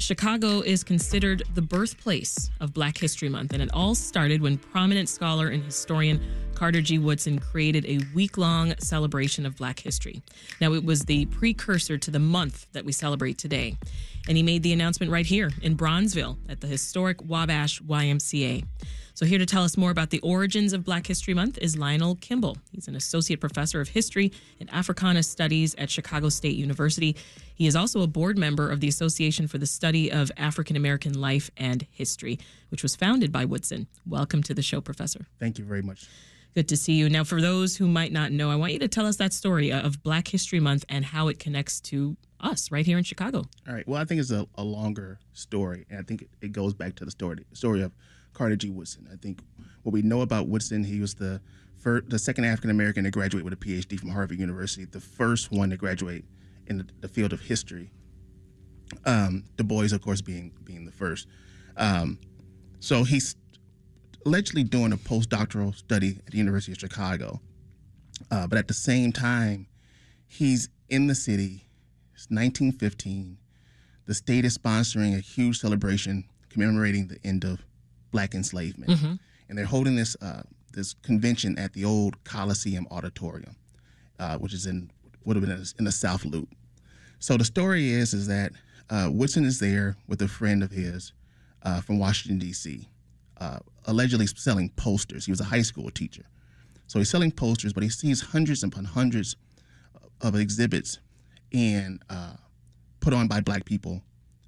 Chicago is considered the birthplace of Black History Month, and it all started when prominent scholar and historian Carter G. Woodson created a week long celebration of Black history. Now, it was the precursor to the month that we celebrate today, and he made the announcement right here in Bronzeville at the historic Wabash YMCA. So, here to tell us more about the origins of Black History Month is Lionel Kimble. He's an associate professor of history and Africana studies at Chicago State University. He is also a board member of the Association for the Study of African American Life and History, which was founded by Woodson. Welcome to the show, Professor. Thank you very much. Good to see you. Now, for those who might not know, I want you to tell us that story of Black History Month and how it connects to us right here in Chicago. All right. Well, I think it's a, a longer story, and I think it, it goes back to the story story of Carter G. Woodson. I think what we know about Woodson, he was the first, the second African American to graduate with a PhD from Harvard University, the first one to graduate in the, the field of history. Um, du Bois, of course, being being the first. Um, so he's allegedly doing a postdoctoral study at the University of Chicago, uh, but at the same time, he's in the city. It's 1915. The state is sponsoring a huge celebration commemorating the end of black enslavement, mm-hmm. and they're holding this uh, this convention at the old Coliseum Auditorium, uh, which is in would have been in the South Loop. So the story is is that uh, Woodson is there with a friend of his uh, from Washington D.C. Uh, allegedly selling posters. He was a high school teacher, so he's selling posters, but he sees hundreds upon hundreds of exhibits and uh, put on by black people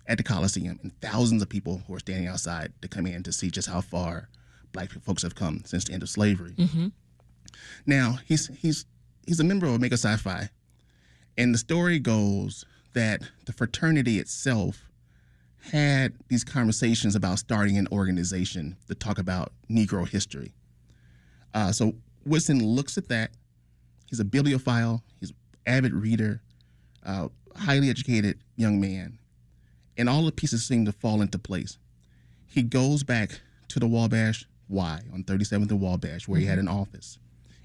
at the Coliseum, and thousands of people who are standing outside to come in to see just how far black folks have come since the end of slavery. Mm-hmm. Now he's he's he's a member of Omega Psi Phi, and the story goes that the fraternity itself had these conversations about starting an organization to talk about Negro history. Uh, so Woodson looks at that. He's a bibliophile. He's an avid reader, uh, highly educated young man and all the pieces seem to fall into place. He goes back to the Wabash Y on 37th and Wabash, where mm-hmm. he had mm-hmm. an office,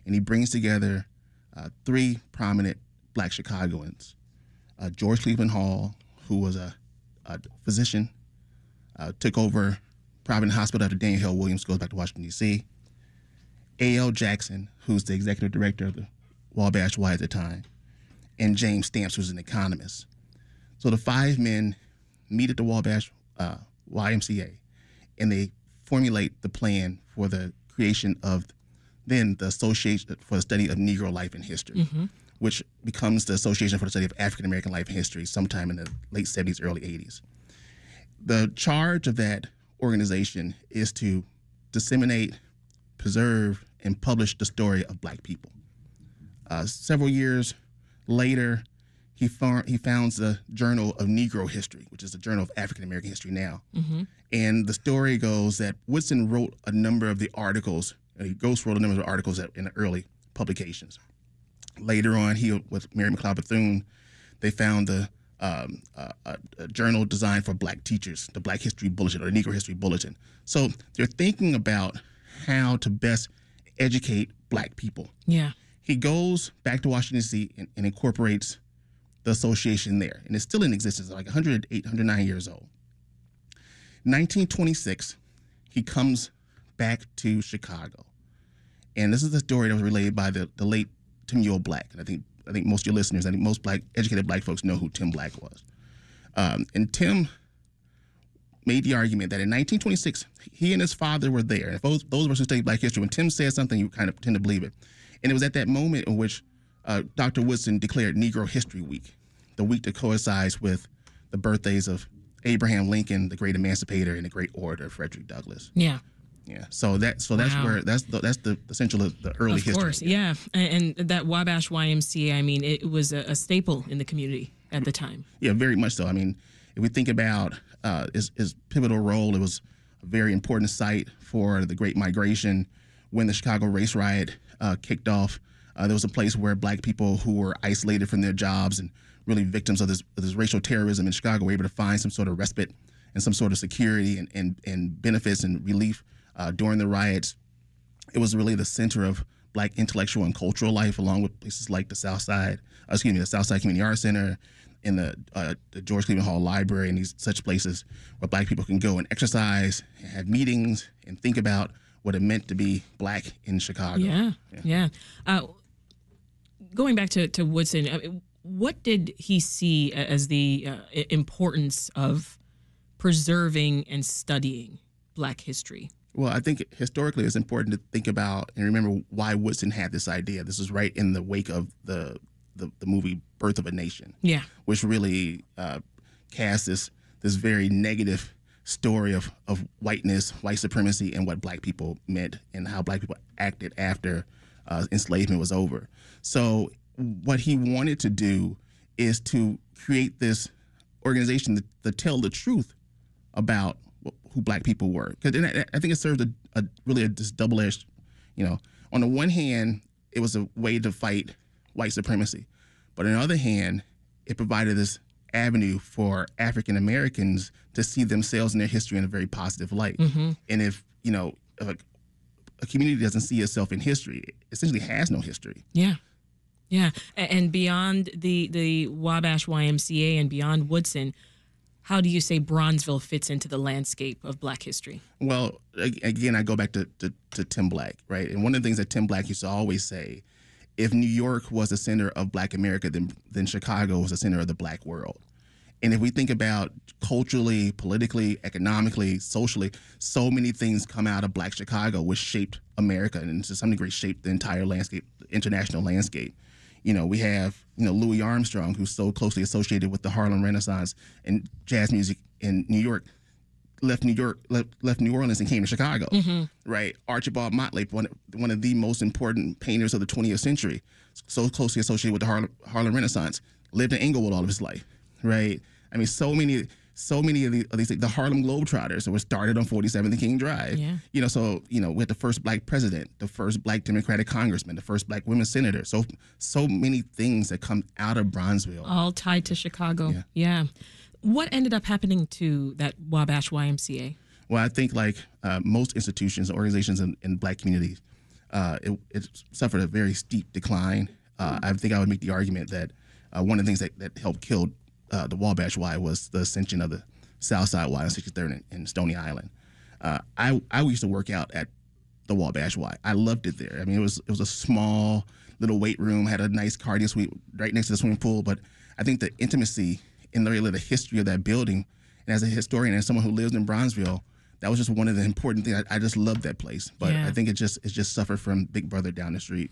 and he brings together uh, three prominent black Chicagoans uh, George Cleveland Hall, who was a, a physician, uh, took over Providence Hospital after Daniel Hill Williams goes back to Washington, D.C. A.L. Jackson, who's the executive director of the Wabash Y at the time, and James Stamps, who's an economist. So the five men meet at the Wabash uh, YMCA, and they formulate the plan for the creation of then the Association for the Study of Negro Life and History, mm-hmm. which becomes the Association for the Study of African American Life and History sometime in the late 70s, early 80s. The charge of that organization is to disseminate, preserve, and publish the story of Black people. Uh, several years later, he, found, he founds the Journal of Negro History, which is the Journal of African American History now. Mm-hmm. And the story goes that Woodson wrote a number of the articles, and he Ghost wrote a number of articles in the early publications. Later on, he with Mary McLeod Bethune, they found the um, uh, a, a, journal designed for black teachers, the Black History Bulletin or the Negro History Bulletin. So they're thinking about how to best educate black people. Yeah. He goes back to Washington, D.C. and, and incorporates the association there, and it's still in existence, like 108, 109 years old. 1926, he comes back to Chicago, and this is the story that was relayed by the, the late Timuel Black. And I think I think most of your listeners, I think most black educated black folks know who Tim Black was. Um, and Tim made the argument that in 1926, he and his father were there. And those, those of us who study black history, when Tim says something, you kind of tend to believe it. And it was at that moment in which uh, Dr. Woodson declared Negro History Week, the week that coincides with the birthdays of Abraham Lincoln, the great emancipator, and the great orator Frederick Douglass. Yeah. Yeah, so that so that's wow. where that's the, that's the essential of the early of history. Of course, yeah, and, and, that Wabash YMCA, I mean, it was a, a, staple in the community at the time. Yeah, very much so. I mean, if we think about uh, his, his pivotal role, it was a very important site for the Great Migration when the Chicago Race Riot uh, kicked off. Uh, there was a place where black people who were isolated from their jobs and really victims of this, of this racial terrorism in Chicago were able to find some sort of respite and some sort of security and, and, and benefits and relief uh, during the riots. It was really the center of black intellectual and cultural life, along with places like the South Side, uh, excuse me, the South Side Community Arts Center in the, uh, the George Cleveland Hall Library and these such places where black people can go and exercise and have meetings and think about what it meant to be black in Chicago. Yeah, yeah. yeah. Uh, going back to, to Woodson, I mean, what did he see as the uh, importance of preserving and studying black history? Well, I think historically it's important to think about and remember why Woodson had this idea. This was right in the wake of the the, the movie Birth of a Nation. Yeah. Which really uh, cast this this very negative story of, of whiteness, white supremacy, and what black people meant and how black people acted after uh, enslavement was over. So, what he wanted to do is to create this organization to, to tell the truth about who black people were. Because I think it served a, a really a this double edged, you know, on the one hand, it was a way to fight white supremacy. But on the other hand, it provided this avenue for African Americans to see themselves and their history in a very positive light. Mm-hmm. And if, you know, a, community doesn't see itself in history, it essentially has no history. Yeah. Yeah. And beyond the, the Wabash YMCA and beyond Woodson, how do you say Bronzeville fits into the landscape of Black history? Well, again, I go back to, to, to Tim Black, right? And one of the things that Tim Black used to always say if New York was the center of Black America, then then Chicago was the center of the Black world. And if we think about culturally, politically, economically, socially, so many things come out of Black Chicago, which shaped America and to some degree shaped the entire landscape, international landscape. You know, we have you know Louis Armstrong, who's so closely associated with the Harlem Renaissance and jazz music in New York left New York, left, left New Orleans, and came to Chicago. Mm-hmm. Right, Archibald Motley, one one of the most important painters of the 20th century, so closely associated with the Harlem, Harlem Renaissance, lived in Englewood all of his life. Right, I mean, so many. So many of, the, of these, the Harlem Globetrotters were started on 47th and King Drive. Yeah. You know, so you know, we had the first black president, the first black Democratic congressman, the first black women senator. So, so many things that come out of Bronzeville, all tied to Chicago. Yeah. yeah. What ended up happening to that Wabash YMCA? Well, I think like uh, most institutions, organizations in, in black communities, uh, it, it, suffered a very steep decline. Uh, I think I would make the argument that uh, one of the things that, that helped kill uh, the Wabash Y was the ascension of the Southside Y on 63rd and, and Stony Island. Uh, I I used to work out at the Wabash Y. I loved it there. I mean, it was it was a small little weight room, had a nice cardio suite right next to the swimming pool. But I think the intimacy and the really the history of that building. And as a historian and someone who lives in Bronzeville, that was just one of the important things. I, I just love that place, but yeah. I think it just it just suffered from Big Brother down the street.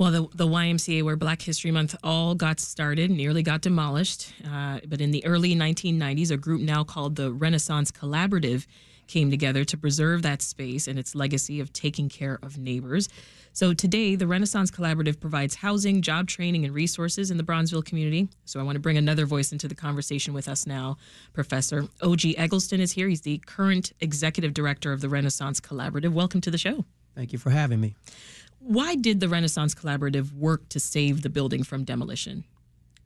Well, the, the YMCA, where Black History Month all got started, nearly got demolished. Uh, but in the early 1990s, a group now called the Renaissance Collaborative came together to preserve that space and its legacy of taking care of neighbors. So today, the Renaissance Collaborative provides housing, job training, and resources in the Bronzeville community. So I want to bring another voice into the conversation with us now. Professor O.G. Eggleston is here. He's the current executive director of the Renaissance Collaborative. Welcome to the show. Thank you for having me. Why did the Renaissance Collaborative work to save the building from demolition?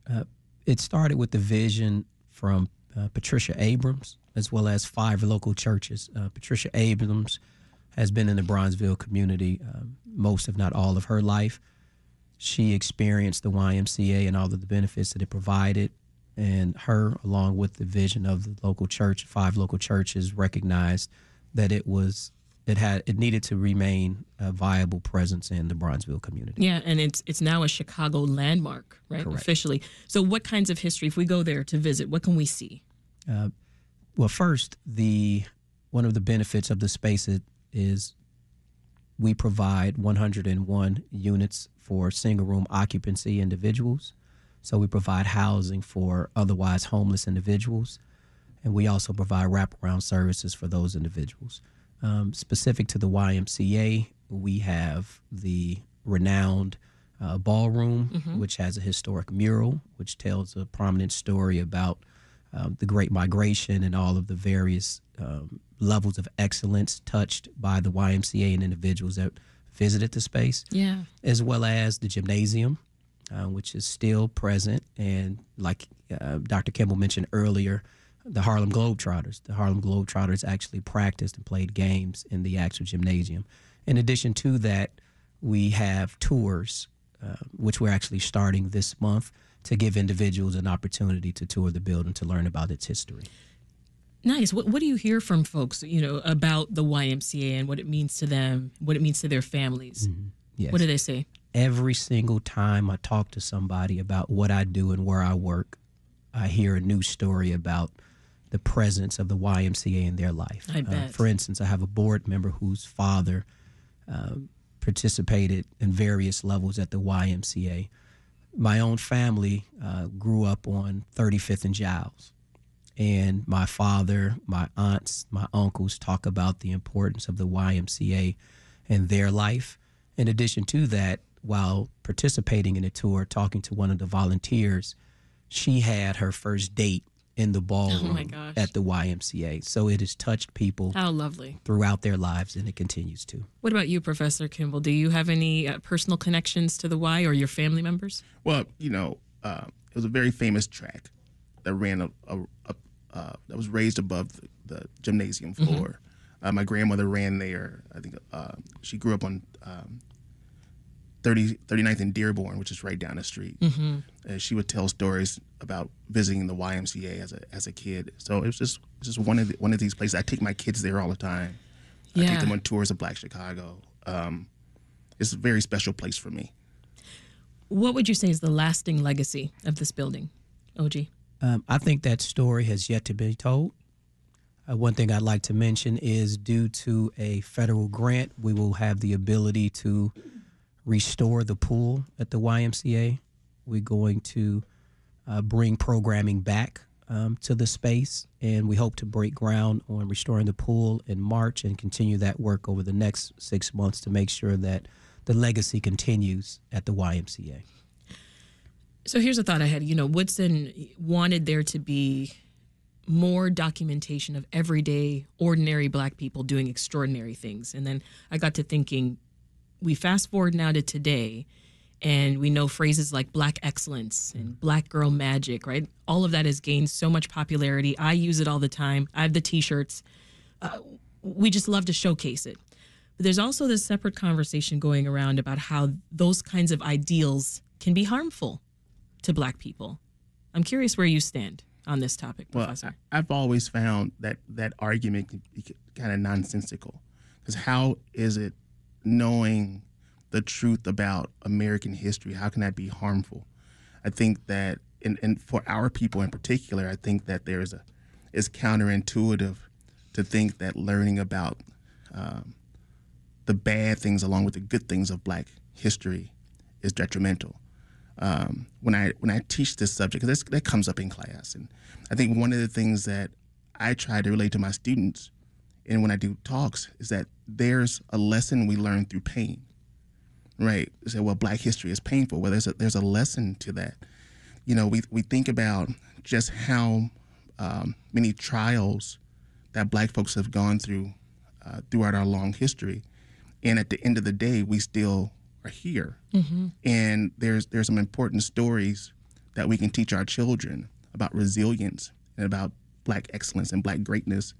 Uh, it started with the vision from uh, Patricia Abrams, as well as five local churches. Uh, Patricia Abrams has been in the Bronzeville community um, most, if not all, of her life. She experienced the YMCA and all of the benefits that it provided. And her, along with the vision of the local church, five local churches, recognized that it was it had it needed to remain a viable presence in the Bronzeville community. Yeah, and it's it's now a Chicago landmark, right? Correct. Officially. So, what kinds of history, if we go there to visit, what can we see? Uh, well, first, the one of the benefits of the space is we provide 101 units for single room occupancy individuals. So we provide housing for otherwise homeless individuals. And we also provide wraparound services for those individuals. Um, specific to the YMCA, we have the renowned uh, ballroom, mm-hmm. which has a historic mural, which tells a prominent story about um, the Great Migration and all of the various um, levels of excellence touched by the YMCA and individuals that visited the space. Yeah. As well as the gymnasium, uh, which is still present. And like uh, Dr. Kimble mentioned earlier, the Harlem Globetrotters. The Harlem Globetrotters actually practiced and played games in the actual gymnasium. In addition to that, we have tours, uh, which we're actually starting this month to give individuals an opportunity to tour the building to learn about its history. Nice. What, what do you hear from folks, you know, about the YMCA and what it means to them, what it means to their families? Yes. What do they say? Every single time I talk to somebody about what I do and where I work, I hear a new story about the presence of the YMCA in their life. I bet. for instance, I have a board member whose father uh, participated in various levels at the YMCA. My own family uh, grew up on 35th and Giles. And my father, my aunts, my uncles talk about the importance of the YMCA in their life. In addition to that, while participating in the tour, talking to one of the volunteers, she had her first date in the ballroom gosh. at the YMCA. So it has touched people How lovely. throughout their lives, and it continues to. What about you, Professor Kimble? Do you have any uh, personal connections to the Y or your family members? Well, you know, uh, it was a very famous track that ran a, a, a uh, that was raised above the, the gymnasium floor. Uh, my grandmother ran there. I think uh, she grew up on um, 30, 39th and Dearborn, which is right down the street. Uh, she would tell stories about visiting the YMCA as a as a kid. So it was just it's just one of the, one of these places. I take my kids there all the time. I take them on tours of Black Chicago. Um, it's a very special place for me. What would you say is the lasting legacy of this building, OG? Um, I think that story has yet to be told. Uh, one thing I'd like to mention is due to a federal grant, we will have the ability to restore the pool at the YMCA. We're going to uh, bring programming back um, to the space, and we hope to break ground on restoring the pool in March and continue that work over the next six months to make sure that the legacy continues at the YMCA. So here's a thought I had. You know, Woodson wanted there to be more documentation of everyday, ordinary black people doing extraordinary things. And then I got to thinking, we fast forward now to today, and we know phrases like black excellence and black girl magic, right? All of that has gained so much popularity. I use it all the time. I have the t shirts. Uh, we just love to showcase it. But there's also this separate conversation going around about how those kinds of ideals can be harmful to black people. I'm curious where you stand on this topic, Well, Professor. I, I've always found that that argument kind of nonsensical. Because how is it knowing the truth about American history? How can that be harmful? I think that, and, and for our people in particular, I think that there's a, it's counterintuitive to think that learning about um, the bad things along with the good things of Black history is detrimental um, when I when I teach this subject, because that comes up in class, and I think one of the things that I try to relate to my students, and when I do talks, is that there's a lesson we learn through pain, right? Say, well, Black history is painful. Well, there's a, there's a lesson to that. You know, we we think about just how um, many trials that Black folks have gone through uh, throughout our long history, and at the end of the day, we still are here. And there's there's some important stories that we can teach our children about resilience and about Black excellence and Black greatness.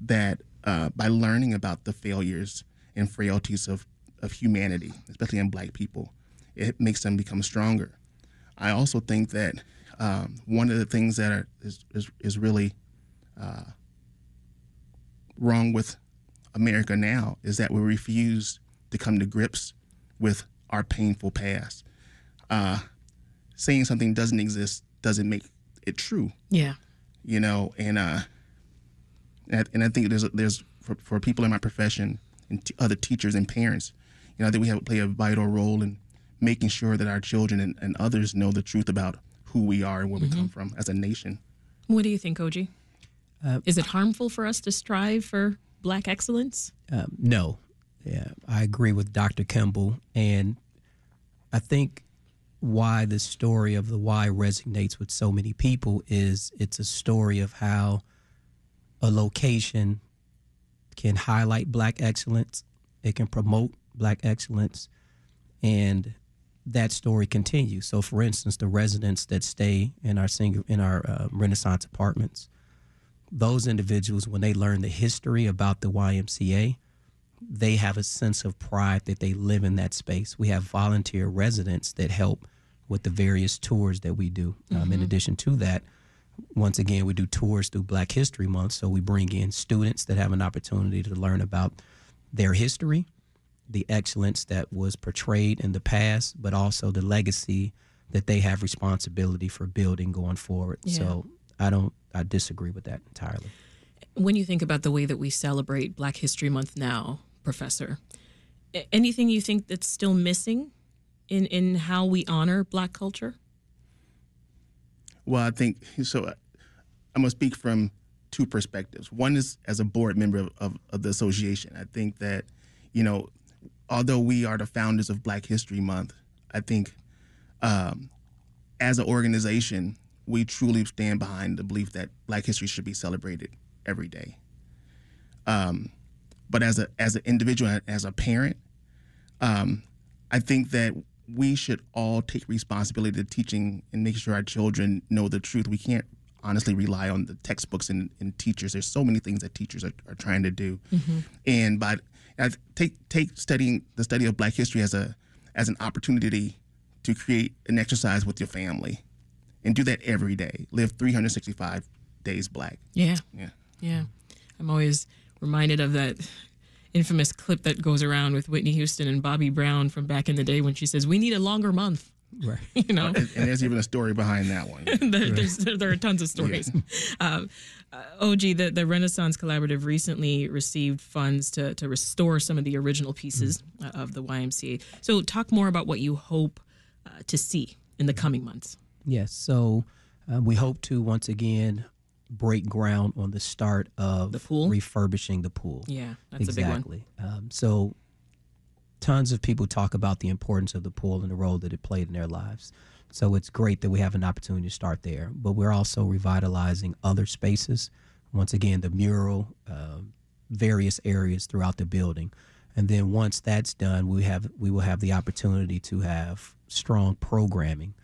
That uh, by learning about the failures and frailties of of humanity, especially in Black people, it makes them become stronger. I also think that um, one of the things that are, is, is is really uh, wrong with America now is that we refuse to come to grips with our painful past. Uh, saying something doesn't exist doesn't make it true, yeah. you know. And uh, and, and I think there's there's for, for people in my profession and t- other teachers and parents, you know, I think we have play a vital role in making sure that our children and, and others know the truth about who we are and where we come from as a nation. What do you think, OG? Is it harmful for us to strive for black excellence? Um, no, yeah, I agree with Dr. Kimble, and I think why the story of the why resonates with so many people is it's a story of how a location can highlight black excellence, it can promote black excellence, and that story continues. So, for instance, the residents that stay in our single in our uh, Renaissance apartments, those individuals when they learn the history about the YMCA, they have a sense of pride that they live in that space. We have volunteer residents that help with the various tours that we do. Um, in addition to that, once again, we do tours through Black History Month. So we bring in students that have an opportunity to learn about their history, the excellence that was portrayed in the past, but also the legacy that they have responsibility for building going forward. Yeah. So I don't, I disagree with that entirely. When you think about the way that we celebrate Black History Month now, Professor, anything you think that's still missing in, in how we honor Black culture? Well, I think so. uh, I'm gonna speak from two perspectives. One is as a board member of, of, of the association. I think that, you know, although we are the founders of Black History Month, I think um, as an organization, we truly stand behind the belief that Black history should be celebrated every day. Um, but as a as an individual, as a parent, um, I think that we should all take responsibility to teaching and making sure our children know the truth. We can't honestly rely on the textbooks and, and teachers. There's so many things that teachers are, are trying to do, mm-hmm. and by take take studying the study of Black history as a as an opportunity to create an exercise with your family, and do that every day. Live 365 days Black. Yeah. Yeah. Yeah. I'm always reminded of that infamous clip that goes around with Whitney Houston and Bobby Brown from back in the day when she says, We need a longer month. Right. You know, And, and there's even a story behind that one. there, there's, there are tons of stories. Um, uh, OG, the, the Renaissance Collaborative recently received funds to, to restore some of the original pieces uh, of the YMCA. So, talk more about what you hope uh, to see in the coming months. Yes. So uh, we hope to once again break ground on the start of The pool? refurbishing the pool. Yeah, that's a big one. exactly. Um, so tons of people talk about the importance of the pool and the role that it played in their lives. So it's great that we have an opportunity to start there. But we're also revitalizing other spaces. Once again, the mural, um, various areas throughout the building. And then once that's done, we have we will have the opportunity to have strong programming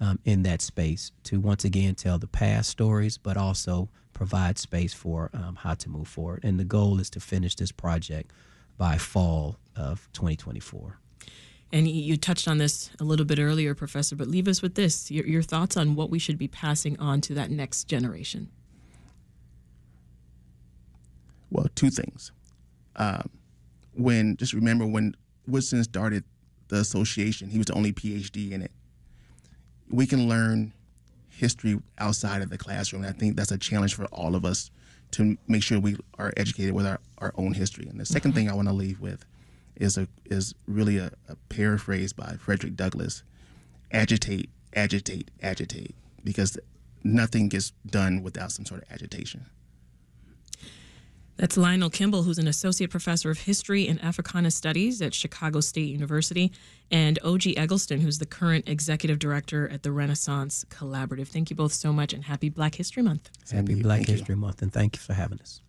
um, in that space to once again tell the past stories, but also provide space for um, how to move forward. And the goal is to finish this project by fall of 2024. And you touched on this a little bit earlier, Professor, but leave us with this your, your thoughts on what we should be passing on to that next generation. Well, two things. Um, when just remember when Woodson started the association, he was the only PhD in it. We can learn history outside of the classroom. And I think that's a challenge for all of us to make sure we are educated with our, our own history. And the 2nd thing I want to leave with is a is really a, a paraphrase by Frederick Douglass: agitate, agitate, agitate, because nothing gets done without some sort of agitation. That's Lionel Kimble, who's an associate professor of history and Africana studies at Chicago State University, and O.G. Eggleston, who's the current executive director at the Renaissance Collaborative. Thank you both so much and happy Black History Month. Happy. Black Thank you. History Month, and thank you for having us.